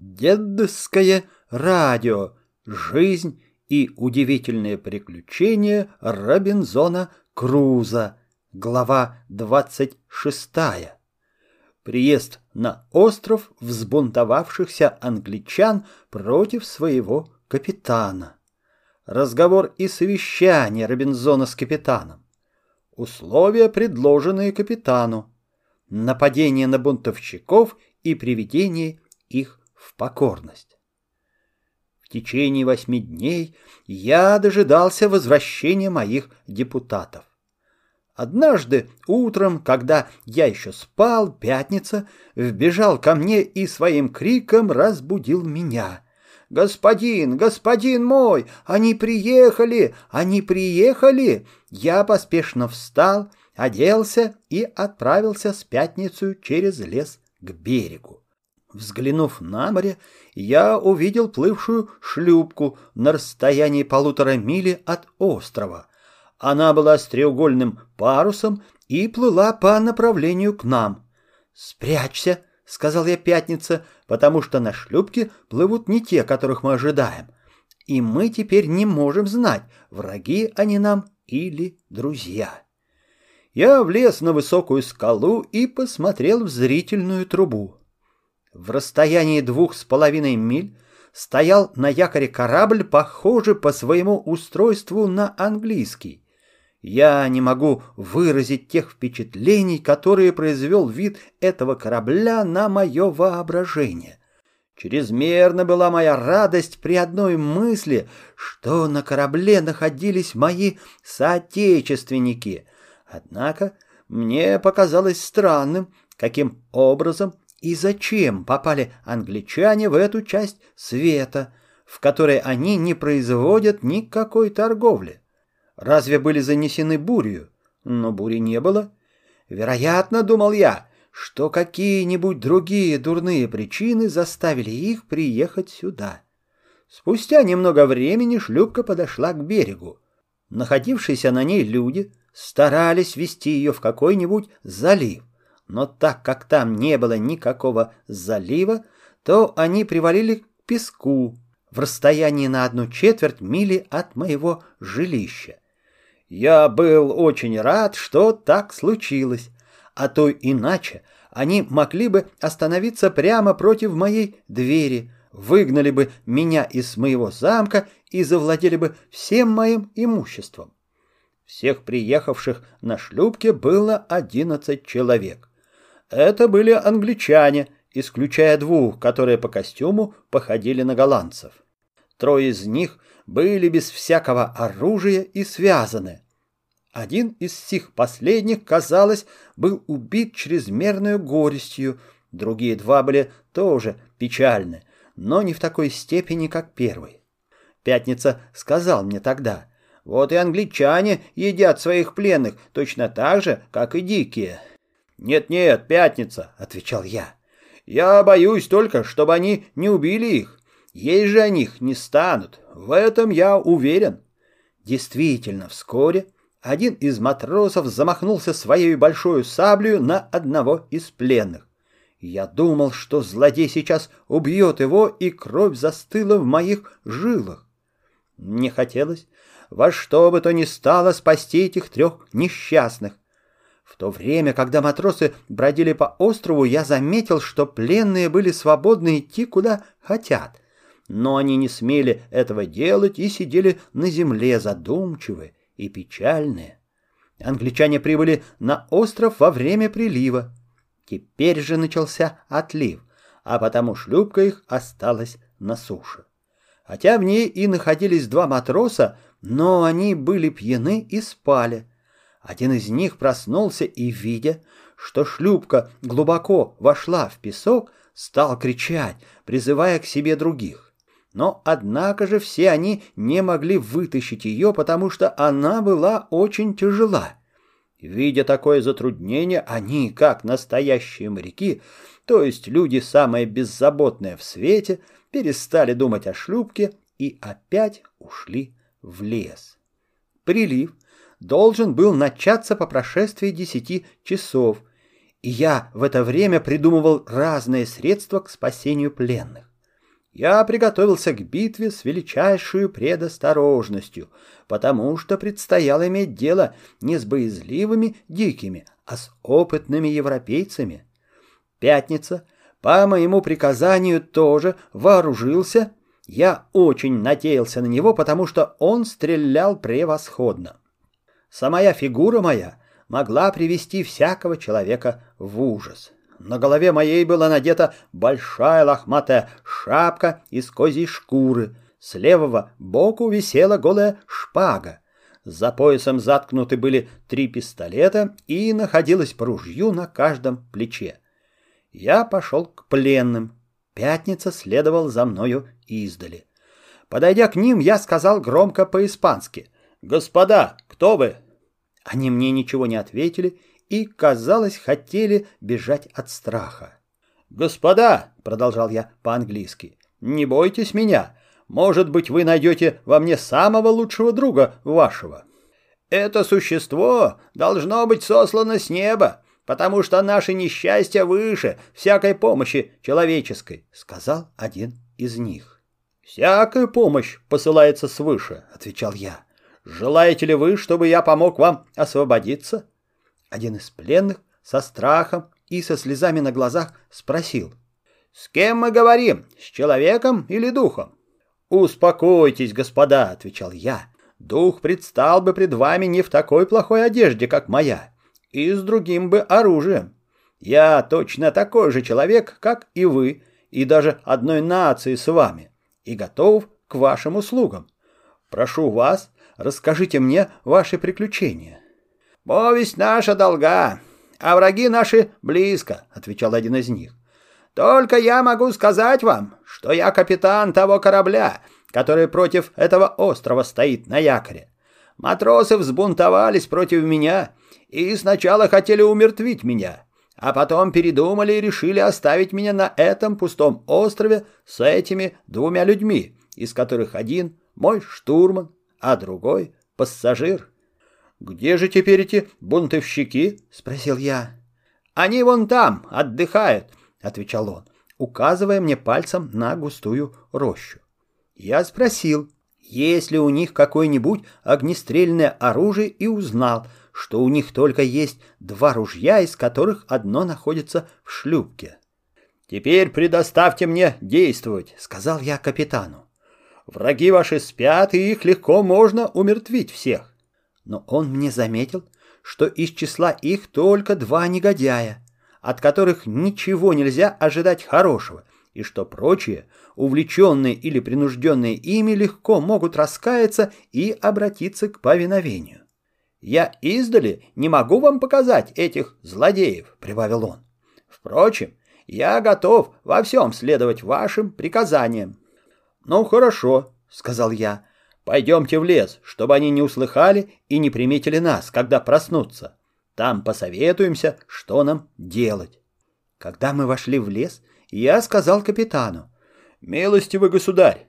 Дедовское радио. Жизнь и удивительные приключения Робинзона Круза. Глава 26. Приезд на остров взбунтовавшихся англичан против своего капитана. Разговор и совещание Робинзона с капитаном. Условия, предложенные капитану. Нападение на бунтовщиков и приведение их в покорность. В течение восьми дней я дожидался возвращения моих депутатов. Однажды утром, когда я еще спал, пятница, вбежал ко мне и своим криком разбудил меня. «Господин, господин мой, они приехали, они приехали!» Я поспешно встал, оделся и отправился с пятницу через лес к берегу. Взглянув на море, я увидел плывшую шлюпку на расстоянии полутора мили от острова. Она была с треугольным парусом и плыла по направлению к нам. «Спрячься», — сказал я пятница, «потому что на шлюпке плывут не те, которых мы ожидаем. И мы теперь не можем знать, враги они нам или друзья». Я влез на высокую скалу и посмотрел в зрительную трубу. В расстоянии двух с половиной миль стоял на якоре корабль, похожий по своему устройству на английский. Я не могу выразить тех впечатлений, которые произвел вид этого корабля на мое воображение. Чрезмерно была моя радость при одной мысли, что на корабле находились мои соотечественники. Однако мне показалось странным, каким образом и зачем попали англичане в эту часть света, в которой они не производят никакой торговли? Разве были занесены бурью? Но бури не было. Вероятно, думал я, что какие-нибудь другие дурные причины заставили их приехать сюда. Спустя немного времени шлюпка подошла к берегу. Находившиеся на ней люди старались вести ее в какой-нибудь залив но так как там не было никакого залива, то они привалили к песку в расстоянии на одну четверть мили от моего жилища. Я был очень рад, что так случилось, а то иначе они могли бы остановиться прямо против моей двери, выгнали бы меня из моего замка и завладели бы всем моим имуществом. Всех приехавших на шлюпке было одиннадцать человек. Это были англичане, исключая двух, которые по костюму походили на голландцев. Трое из них были без всякого оружия и связаны. Один из сих последних, казалось, был убит чрезмерную горестью, другие два были тоже печальны, но не в такой степени, как первый. Пятница сказал мне тогда, вот и англичане едят своих пленных точно так же, как и дикие. «Нет-нет, пятница», — отвечал я. «Я боюсь только, чтобы они не убили их. Есть же о них не станут. В этом я уверен». Действительно, вскоре один из матросов замахнулся своей большой саблею на одного из пленных. Я думал, что злодей сейчас убьет его, и кровь застыла в моих жилах. Мне хотелось во что бы то ни стало спасти этих трех несчастных, в то время, когда матросы бродили по острову, я заметил, что пленные были свободны идти куда хотят. Но они не смели этого делать и сидели на земле задумчивые и печальные. Англичане прибыли на остров во время прилива. Теперь же начался отлив, а потому шлюпка их осталась на суше. Хотя в ней и находились два матроса, но они были пьяны и спали. Один из них проснулся и, видя, что шлюпка глубоко вошла в песок, стал кричать, призывая к себе других. Но, однако же, все они не могли вытащить ее, потому что она была очень тяжела. Видя такое затруднение, они, как настоящие моряки, то есть люди самые беззаботные в свете, перестали думать о шлюпке и опять ушли в лес. Прилив должен был начаться по прошествии десяти часов, и я в это время придумывал разные средства к спасению пленных. Я приготовился к битве с величайшей предосторожностью, потому что предстояло иметь дело не с боязливыми дикими, а с опытными европейцами. Пятница, по моему приказанию, тоже вооружился. Я очень надеялся на него, потому что он стрелял превосходно. Самая фигура моя могла привести всякого человека в ужас. На голове моей была надета большая лохматая шапка из козьей шкуры. С левого боку висела голая шпага. За поясом заткнуты были три пистолета и находилось по ружью на каждом плече. Я пошел к пленным. Пятница следовал за мною издали. Подойдя к ним, я сказал громко по-испански. «Господа, кто вы?» Они мне ничего не ответили и, казалось, хотели бежать от страха. «Господа!» — продолжал я по-английски. «Не бойтесь меня. Может быть, вы найдете во мне самого лучшего друга вашего. Это существо должно быть сослано с неба, потому что наше несчастье выше всякой помощи человеческой», — сказал один из них. «Всякая помощь посылается свыше», — отвечал я. «Желаете ли вы, чтобы я помог вам освободиться?» Один из пленных со страхом и со слезами на глазах спросил. «С кем мы говорим? С человеком или духом?» «Успокойтесь, господа», — отвечал я. «Дух предстал бы пред вами не в такой плохой одежде, как моя, и с другим бы оружием. Я точно такой же человек, как и вы, и даже одной нации с вами, и готов к вашим услугам. Прошу вас, расскажите мне ваши приключения». «Повесть наша долга, а враги наши близко», — отвечал один из них. «Только я могу сказать вам, что я капитан того корабля, который против этого острова стоит на якоре. Матросы взбунтовались против меня и сначала хотели умертвить меня, а потом передумали и решили оставить меня на этом пустом острове с этими двумя людьми, из которых один мой штурман, а другой пассажир. «Где же теперь эти бунтовщики?» — спросил я. «Они вон там, отдыхают», — отвечал он, указывая мне пальцем на густую рощу. Я спросил, есть ли у них какое-нибудь огнестрельное оружие, и узнал, что у них только есть два ружья, из которых одно находится в шлюпке. «Теперь предоставьте мне действовать», — сказал я капитану. «Враги ваши спят, и их легко можно умертвить всех но он мне заметил, что из числа их только два негодяя, от которых ничего нельзя ожидать хорошего, и что прочие, увлеченные или принужденные ими, легко могут раскаяться и обратиться к повиновению. «Я издали не могу вам показать этих злодеев», — прибавил он. «Впрочем, я готов во всем следовать вашим приказаниям». «Ну, хорошо», — сказал я, Пойдемте в лес, чтобы они не услыхали и не приметили нас, когда проснутся. Там посоветуемся, что нам делать. Когда мы вошли в лес, я сказал капитану, «Милостивый государь,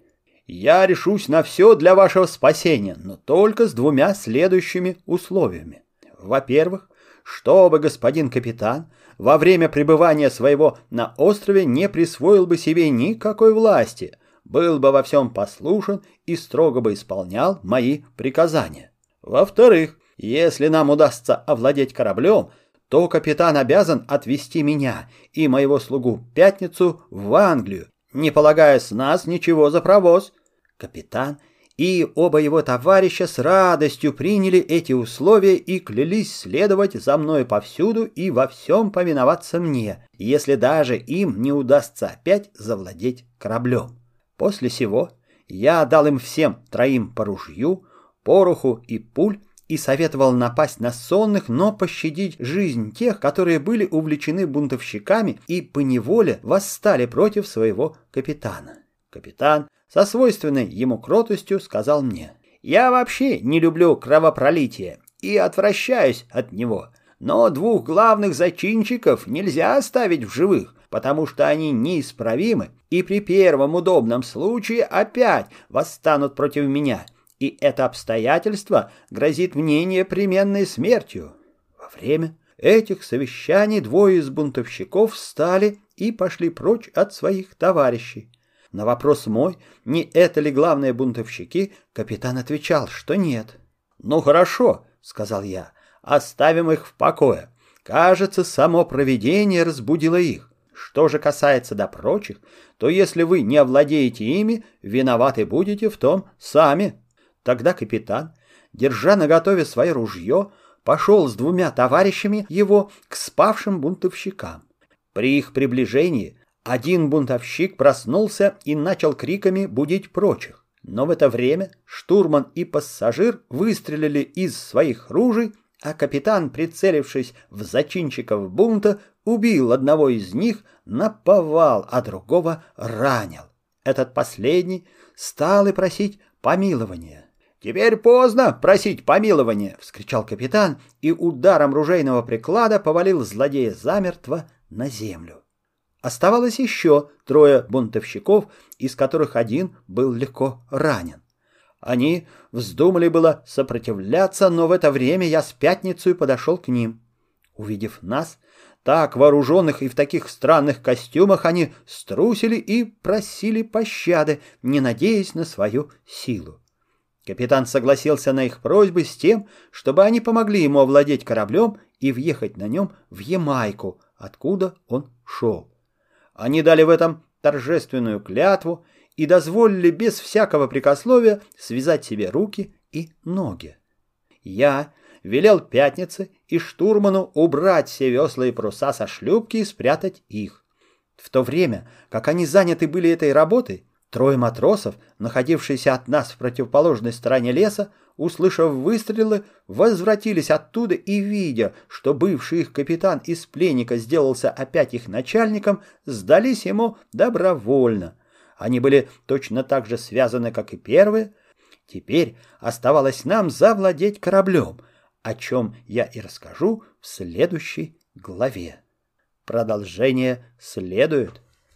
я решусь на все для вашего спасения, но только с двумя следующими условиями. Во-первых, чтобы господин капитан во время пребывания своего на острове не присвоил бы себе никакой власти, был бы во всем послушен и строго бы исполнял мои приказания. Во-вторых, если нам удастся овладеть кораблем, то капитан обязан отвезти меня и моего слугу Пятницу в Англию, не полагая с нас ничего за провоз. Капитан и оба его товарища с радостью приняли эти условия и клялись следовать за мной повсюду и во всем повиноваться мне, если даже им не удастся опять завладеть кораблем. После сего я дал им всем троим по ружью, пороху и пуль и советовал напасть на сонных, но пощадить жизнь тех, которые были увлечены бунтовщиками и поневоле восстали против своего капитана. Капитан со свойственной ему кротостью сказал мне, «Я вообще не люблю кровопролитие и отвращаюсь от него, но двух главных зачинщиков нельзя оставить в живых, потому что они неисправимы и при первом удобном случае опять восстанут против меня, и это обстоятельство грозит мне непременной смертью. Во время этих совещаний двое из бунтовщиков встали и пошли прочь от своих товарищей. На вопрос мой, не это ли главные бунтовщики, капитан отвечал, что нет. «Ну хорошо», — сказал я, — «оставим их в покое. Кажется, само провидение разбудило их. Что же касается до прочих, то если вы не овладеете ими, виноваты будете в том сами». Тогда капитан, держа наготове свое ружье, пошел с двумя товарищами его к спавшим бунтовщикам. При их приближении один бунтовщик проснулся и начал криками будить прочих. Но в это время штурман и пассажир выстрелили из своих ружей, а капитан, прицелившись в зачинщиков бунта, убил одного из них, наповал, а другого ранил. Этот последний стал и просить помилования. «Теперь поздно просить помилования!» — вскричал капитан и ударом ружейного приклада повалил злодея замертво на землю. Оставалось еще трое бунтовщиков, из которых один был легко ранен. Они вздумали было сопротивляться, но в это время я с пятницей подошел к ним. Увидев нас, так вооруженных и в таких странных костюмах, они струсили и просили пощады, не надеясь на свою силу. Капитан согласился на их просьбы с тем, чтобы они помогли ему овладеть кораблем и въехать на нем в Ямайку, откуда он шел. Они дали в этом торжественную клятву и дозволили без всякого прикословия связать себе руки и ноги. Я велел пятнице и штурману убрать все весла и паруса со шлюпки и спрятать их. В то время, как они заняты были этой работой, трое матросов, находившиеся от нас в противоположной стороне леса, услышав выстрелы, возвратились оттуда и, видя, что бывший их капитан из пленника сделался опять их начальником, сдались ему добровольно. Они были точно так же связаны, как и первые. Теперь оставалось нам завладеть кораблем, о чем я и расскажу в следующей главе. Продолжение следует.